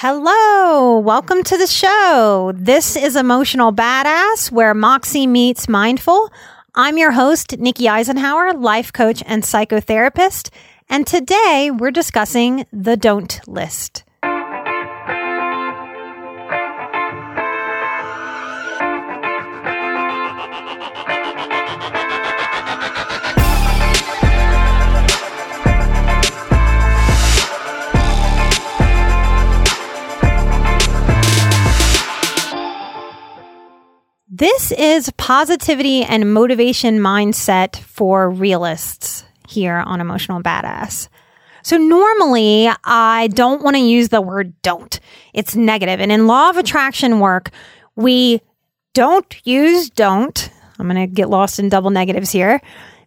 Hello, welcome to the show. This is Emotional Badass, where Moxie meets Mindful. I'm your host, Nikki Eisenhauer, life coach and psychotherapist. And today we're discussing the don't list. This is positivity and motivation mindset for realists here on Emotional Badass. So normally I don't want to use the word don't. It's negative. And in law of attraction work, we don't use don't. I'm going to get lost in double negatives here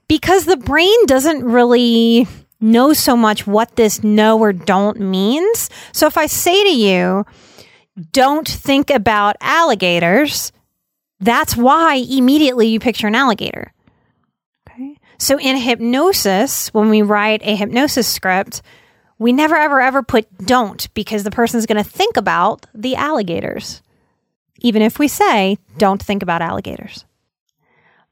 because the brain doesn't really know so much what this no or don't means. So if I say to you, don't think about alligators, that's why immediately you picture an alligator. Okay. So in hypnosis, when we write a hypnosis script, we never ever ever put don't because the person's going to think about the alligators. Even if we say don't think about alligators.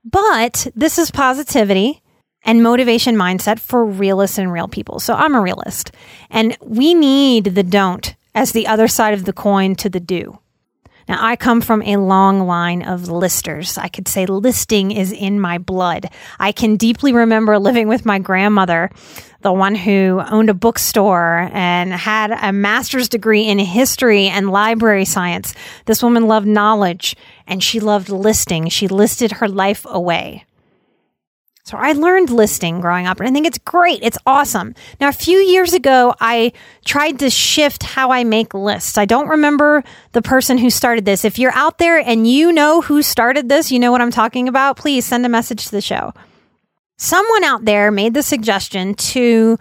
But this is positivity and motivation mindset for realists and real people. So I'm a realist and we need the don't as the other side of the coin to the do. Now, I come from a long line of listers. I could say listing is in my blood. I can deeply remember living with my grandmother, the one who owned a bookstore and had a master's degree in history and library science. This woman loved knowledge and she loved listing. She listed her life away. So I learned listing growing up and I think it's great. It's awesome. Now, a few years ago, I tried to shift how I make lists. I don't remember the person who started this. If you're out there and you know who started this, you know what I'm talking about, please send a message to the show. Someone out there made the suggestion to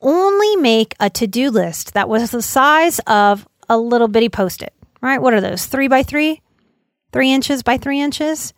only make a to do list that was the size of a little bitty post it, right? What are those? Three by three? Three inches by three inches?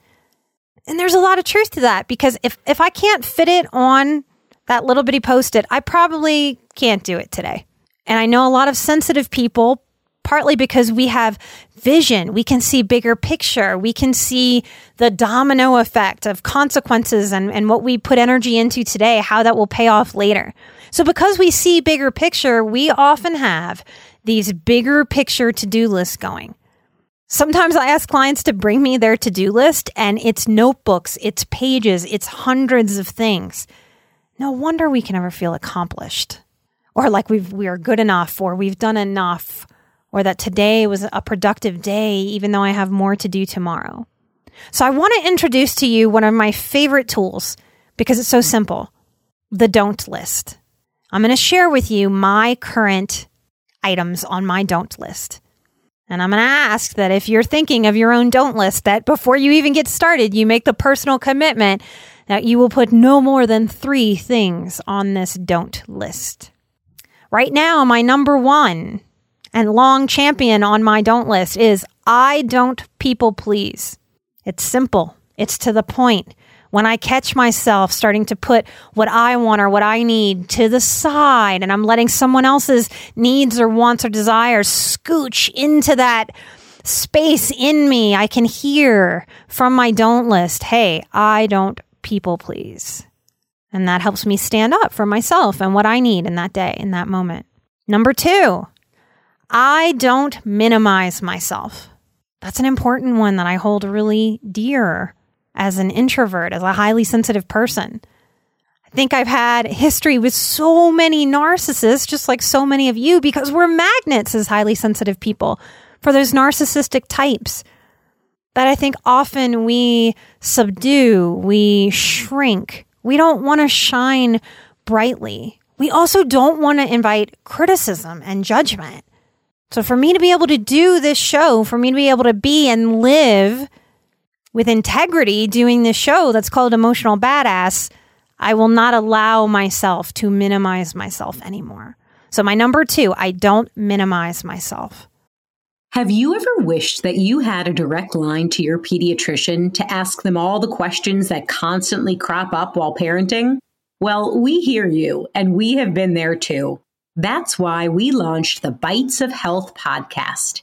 And there's a lot of truth to that because if, if I can't fit it on that little bitty post it, I probably can't do it today. And I know a lot of sensitive people, partly because we have vision. We can see bigger picture. We can see the domino effect of consequences and, and what we put energy into today, how that will pay off later. So because we see bigger picture, we often have these bigger picture to do lists going. Sometimes I ask clients to bring me their to do list, and it's notebooks, it's pages, it's hundreds of things. No wonder we can never feel accomplished, or like we've, we are good enough, or we've done enough, or that today was a productive day, even though I have more to do tomorrow. So I want to introduce to you one of my favorite tools because it's so simple the don't list. I'm going to share with you my current items on my don't list. And I'm going to ask that if you're thinking of your own don't list, that before you even get started, you make the personal commitment that you will put no more than three things on this don't list. Right now, my number one and long champion on my don't list is I don't people please. It's simple. It's to the point when I catch myself starting to put what I want or what I need to the side and I'm letting someone else's needs or wants or desires scooch into that space in me, I can hear from my don't list, hey, I don't people please. And that helps me stand up for myself and what I need in that day, in that moment. Number two, I don't minimize myself. That's an important one that I hold really dear as an introvert, as a highly sensitive person. I think I've had history with so many narcissists, just like so many of you, because we're magnets as highly sensitive people for those narcissistic types that I think often we subdue, we shrink. We don't want to shine brightly. We also don't want to invite criticism and judgment. So, for me to be able to do this show, for me to be able to be and live with integrity doing this show that's called Emotional Badass, I will not allow myself to minimize myself anymore. So, my number two, I don't minimize myself. Have you ever wished that you had a direct line to your pediatrician to ask them all the questions that constantly crop up while parenting? Well, we hear you, and we have been there too. That's why we launched the Bites of Health podcast.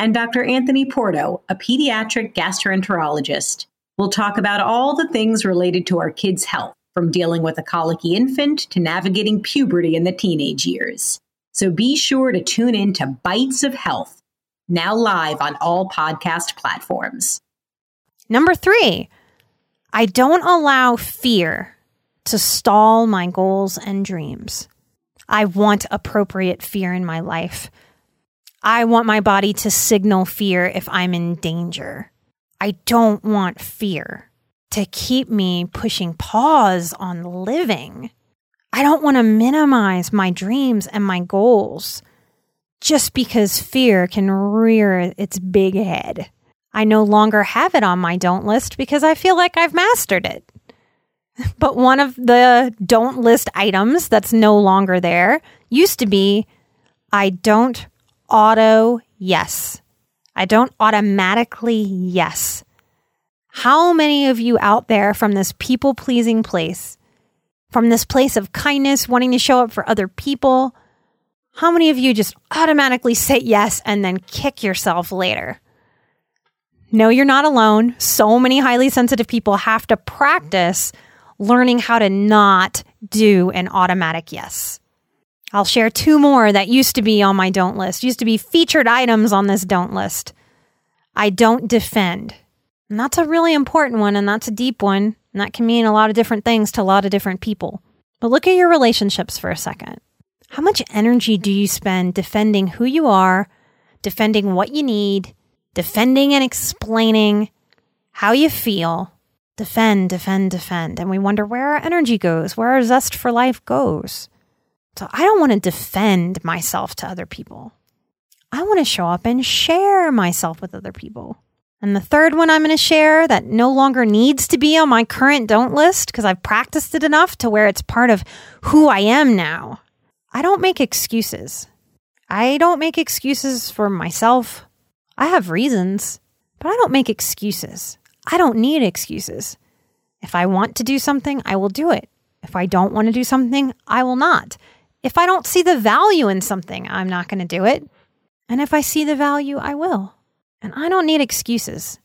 and Dr. Anthony Porto, a pediatric gastroenterologist. We'll talk about all the things related to our kids' health, from dealing with a colicky infant to navigating puberty in the teenage years. So be sure to tune in to Bites of Health now live on all podcast platforms. Number three, I don't allow fear to stall my goals and dreams. I want appropriate fear in my life. I want my body to signal fear if I'm in danger. I don't want fear to keep me pushing pause on living. I don't want to minimize my dreams and my goals just because fear can rear its big head. I no longer have it on my don't list because I feel like I've mastered it. But one of the don't list items that's no longer there used to be I don't auto yes. I don't automatically yes. How many of you out there from this people pleasing place, from this place of kindness, wanting to show up for other people, how many of you just automatically say yes and then kick yourself later? No, you're not alone. So many highly sensitive people have to practice learning how to not do an automatic yes. I'll share two more that used to be on my don't list, used to be featured items on this don't list. I don't defend. And that's a really important one, and that's a deep one. And that can mean a lot of different things to a lot of different people. But look at your relationships for a second. How much energy do you spend defending who you are, defending what you need, defending and explaining how you feel? Defend, defend, defend. And we wonder where our energy goes, where our zest for life goes. So I don't want to defend myself to other people. I want to show up and share myself with other people. And the third one I'm going to share that no longer needs to be on my current don't list because I've practiced it enough to where it's part of who I am now. I don't make excuses. I don't make excuses for myself. I have reasons, but I don't make excuses. I don't need excuses. If I want to do something, I will do it. If I don't want to do something, I will not. If I don't see the value in something, I'm not going to do it. And if I see the value, I will. And I don't need excuses.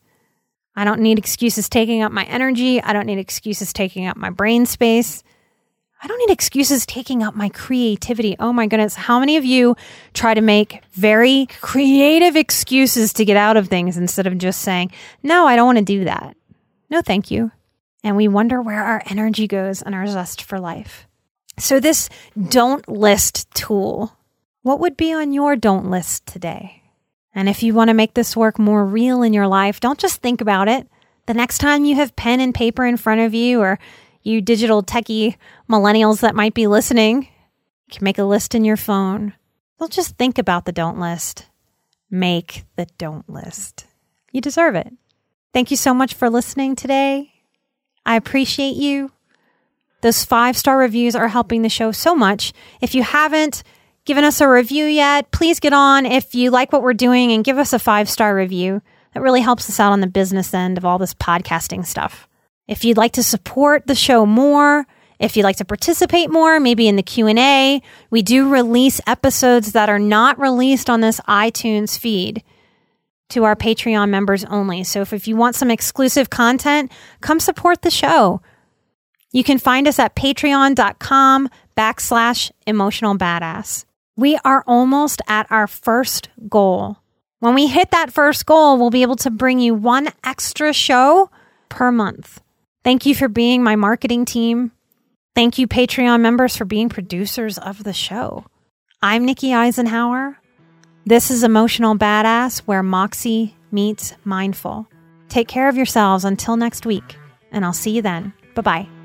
I don't need excuses taking up my energy. I don't need excuses taking up my brain space. I don't need excuses taking up my creativity. Oh my goodness. How many of you try to make very creative excuses to get out of things instead of just saying, no, I don't want to do that? No, thank you. And we wonder where our energy goes and our zest for life. So, this don't list tool, what would be on your don't list today? And if you want to make this work more real in your life, don't just think about it. The next time you have pen and paper in front of you or you digital techie millennials that might be listening, you can make a list in your phone. Don't just think about the don't list. Make the don't list. You deserve it. Thank you so much for listening today. I appreciate you. Those five star reviews are helping the show so much. If you haven't given us a review yet, please get on if you like what we're doing and give us a five star review. That really helps us out on the business end of all this podcasting stuff. If you'd like to support the show more, if you'd like to participate more, maybe in the Q&A, we do release episodes that are not released on this iTunes feed to our Patreon members only. So if, if you want some exclusive content, come support the show. You can find us at patreon.com backslash emotional badass. We are almost at our first goal. When we hit that first goal, we'll be able to bring you one extra show per month. Thank you for being my marketing team. Thank you, Patreon members, for being producers of the show. I'm Nikki Eisenhauer. This is Emotional Badass, where Moxie meets Mindful. Take care of yourselves until next week, and I'll see you then. Bye bye.